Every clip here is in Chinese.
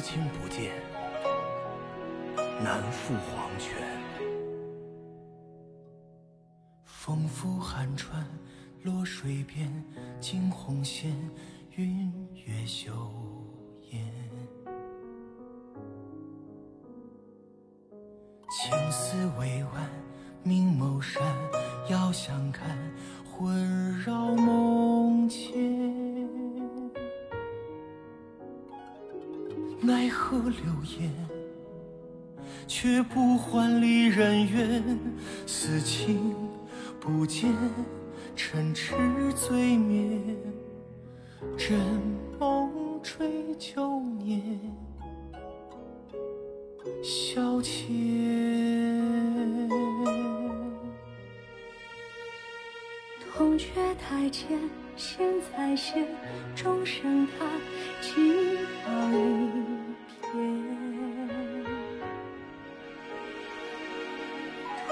思亲不见，难复黄泉。风拂寒川，落水边，惊红线，晕月羞艳。青丝未挽，明眸闪，遥相看，魂绕梦牵。奈何流言，却不还离人怨。思情不见，尘痴醉眠。枕梦追旧年，消遣。铜雀台前，现在现，钟声踏，惊涛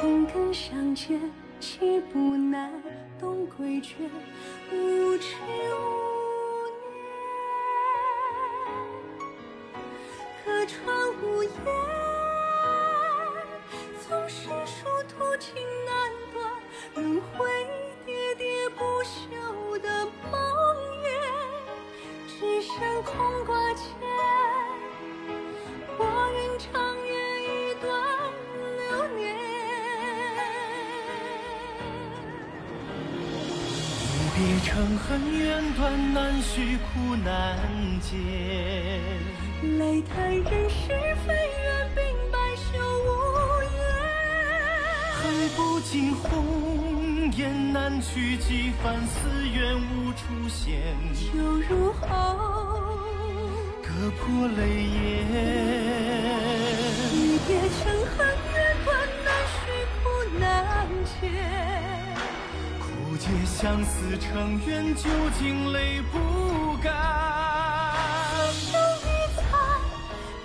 同根相见，岂不难？懂归绝，无痴无念。客船无言，纵是殊途情难断，轮回喋喋不休的梦魇，只剩空挂牵。别成恨，缘断难续，苦难解。泪叹人世非缘，鬓白首无言。恨不尽红颜难去，几番思怨无处现。酒入喉，割破泪眼。离别成恨，缘断难续，苦难解。借相思成缘，究竟泪不干。生一残，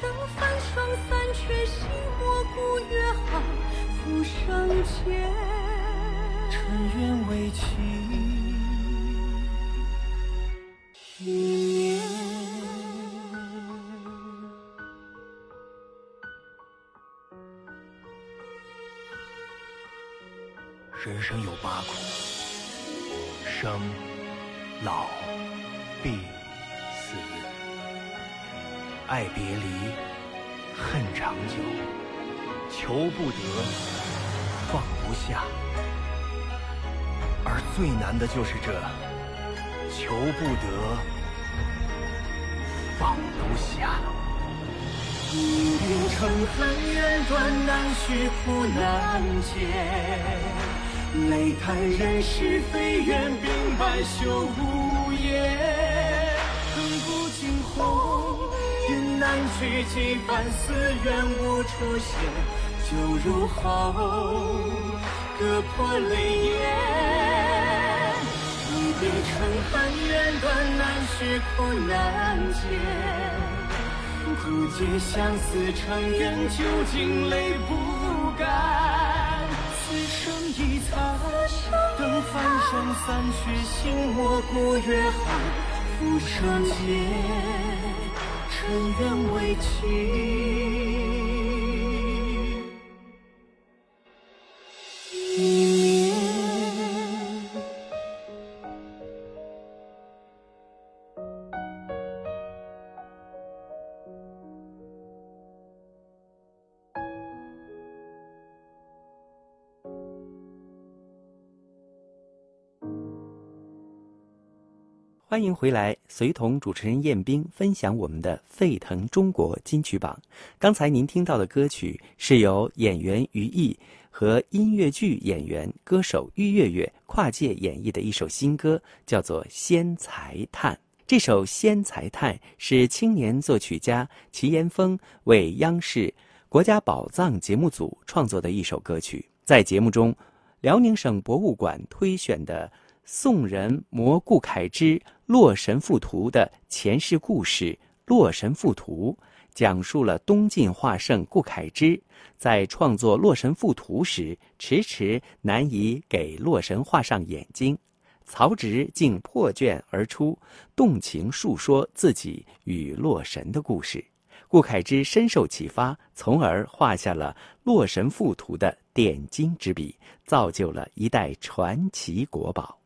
等繁霜散却，心莫古月寒，浮生间。尘缘未起。一念。人生有八苦。生、老、病、死，爱别离，恨长久，求不得，放不下，而最难的就是这求不得，放不下。缘成恨，缘断难续，苦难解。泪叹人世非缘，鬓白羞无言。恨不尽红颜难娶，几番思愿无出现。酒入喉，割破泪眼。一别成恨，缘断难续，苦难解。苦借相思成缘，究竟泪不干。此生已残，等繁霜散去，心莫过月寒。浮生间，尘缘未尽。欢迎回来，随同主持人燕兵分享我们的沸腾中国金曲榜。刚才您听到的歌曲是由演员于毅和音乐剧演员、歌手于月月跨界演绎的一首新歌，叫做《仙才叹》。这首《仙才叹》是青年作曲家齐岩峰为央视国家宝藏节目组创作的一首歌曲。在节目中，辽宁省博物馆推选的宋人摹顾恺之。《洛神赋图》的前世故事《洛神赋图》讲述了东晋画圣顾恺之在创作《洛神赋图》时，迟迟难以给洛神画上眼睛，曹植竟破卷而出，动情述说自己与洛神的故事。顾恺之深受启发，从而画下了《洛神赋图》的点睛之笔，造就了一代传奇国宝。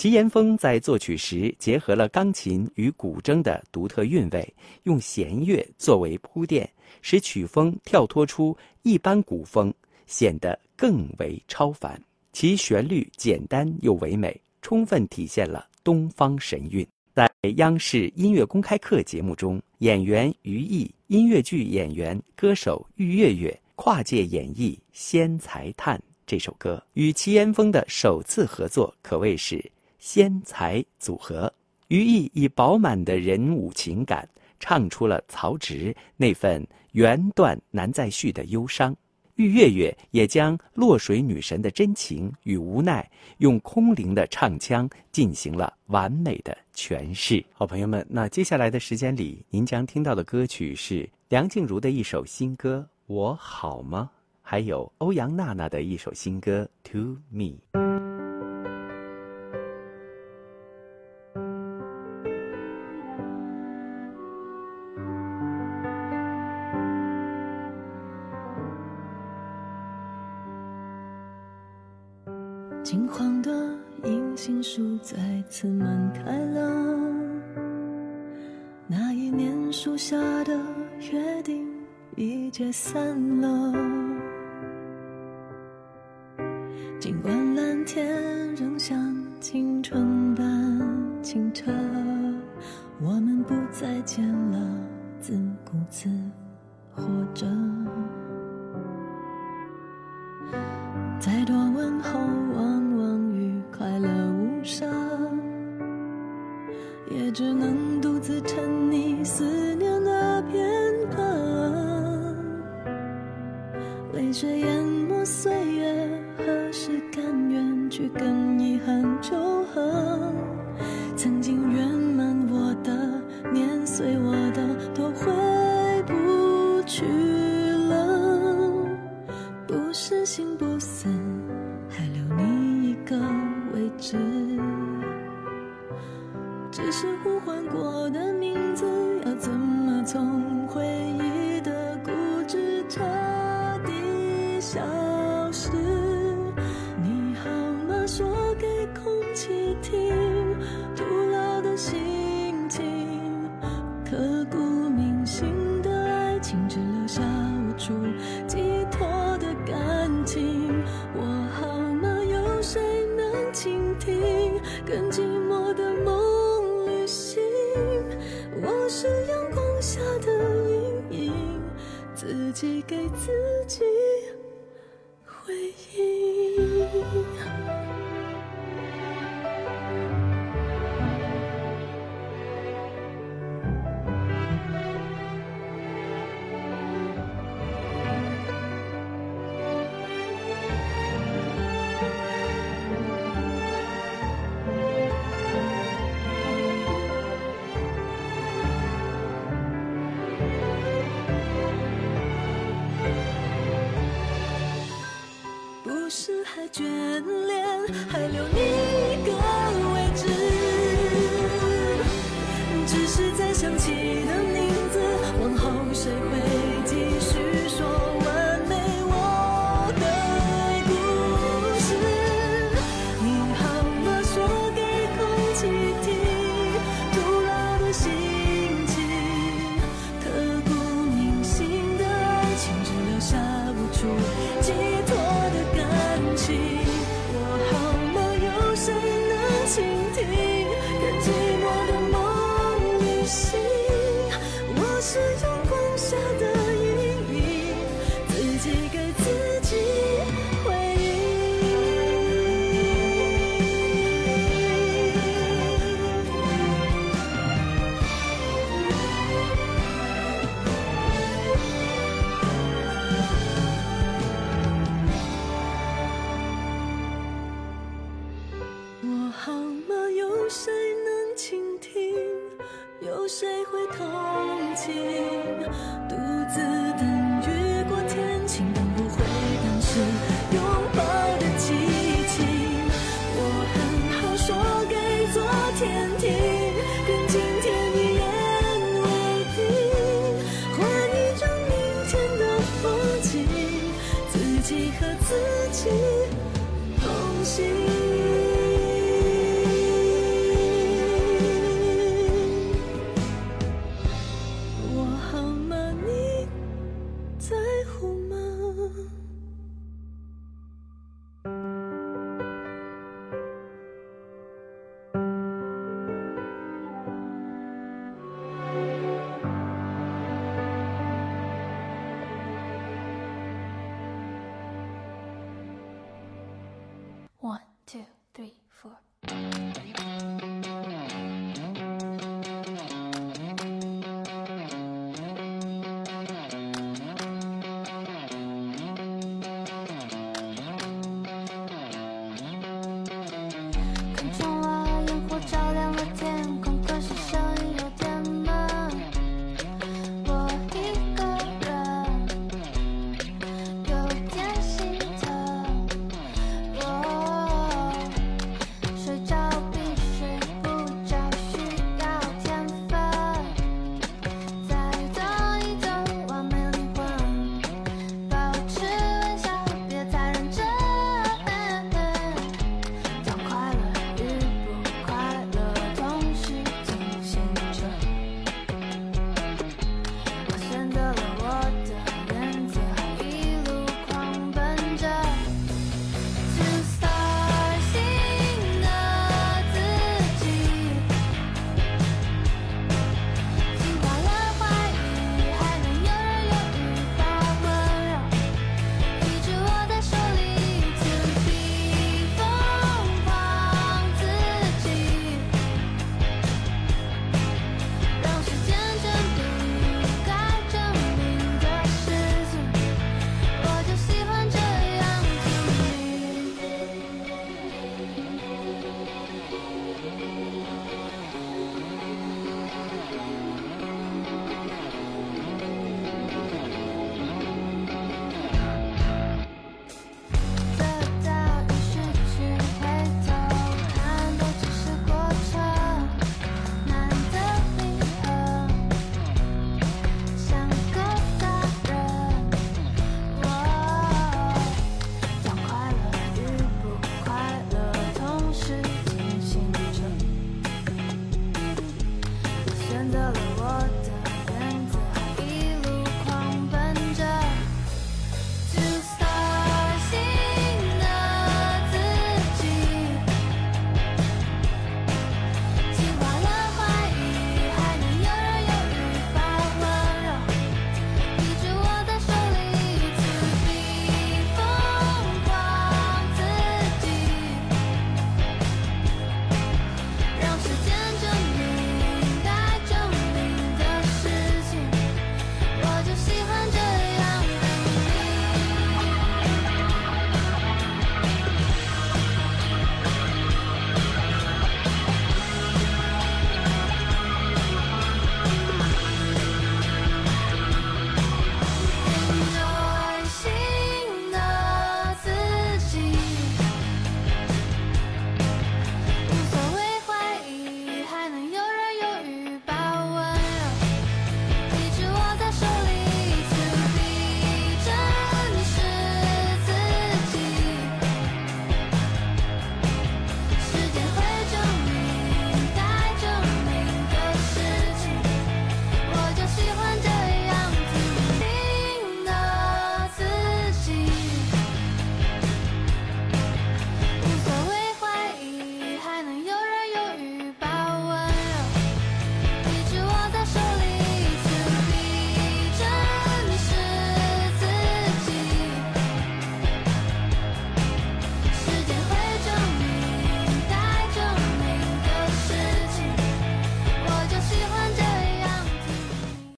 齐岩峰在作曲时结合了钢琴与古筝的独特韵味，用弦乐作为铺垫，使曲风跳脱出一般古风，显得更为超凡。其旋律简单又唯美，充分体现了东方神韵。在央视音乐公开课节目中，演员于毅、音乐剧演员、歌手玉月月跨界演绎《仙才叹》这首歌，与齐岩峰的首次合作可谓是。仙才组合，于毅以饱满的人物情感唱出了曹植那份缘断难再续的忧伤，玉月月也将落水女神的真情与无奈用空灵的唱腔进行了完美的诠释。好朋友们，那接下来的时间里，您将听到的歌曲是梁静茹的一首新歌《我好吗》，还有欧阳娜娜的一首新歌《To Me》。情书再次满开了，那一年树下的约定已解散了。还留你一个位置只是呼唤过的跟？寂寞的梦旅行，我。是阳光下的阴影，自己给自己眷恋，还留你同情？独自等雨过天晴，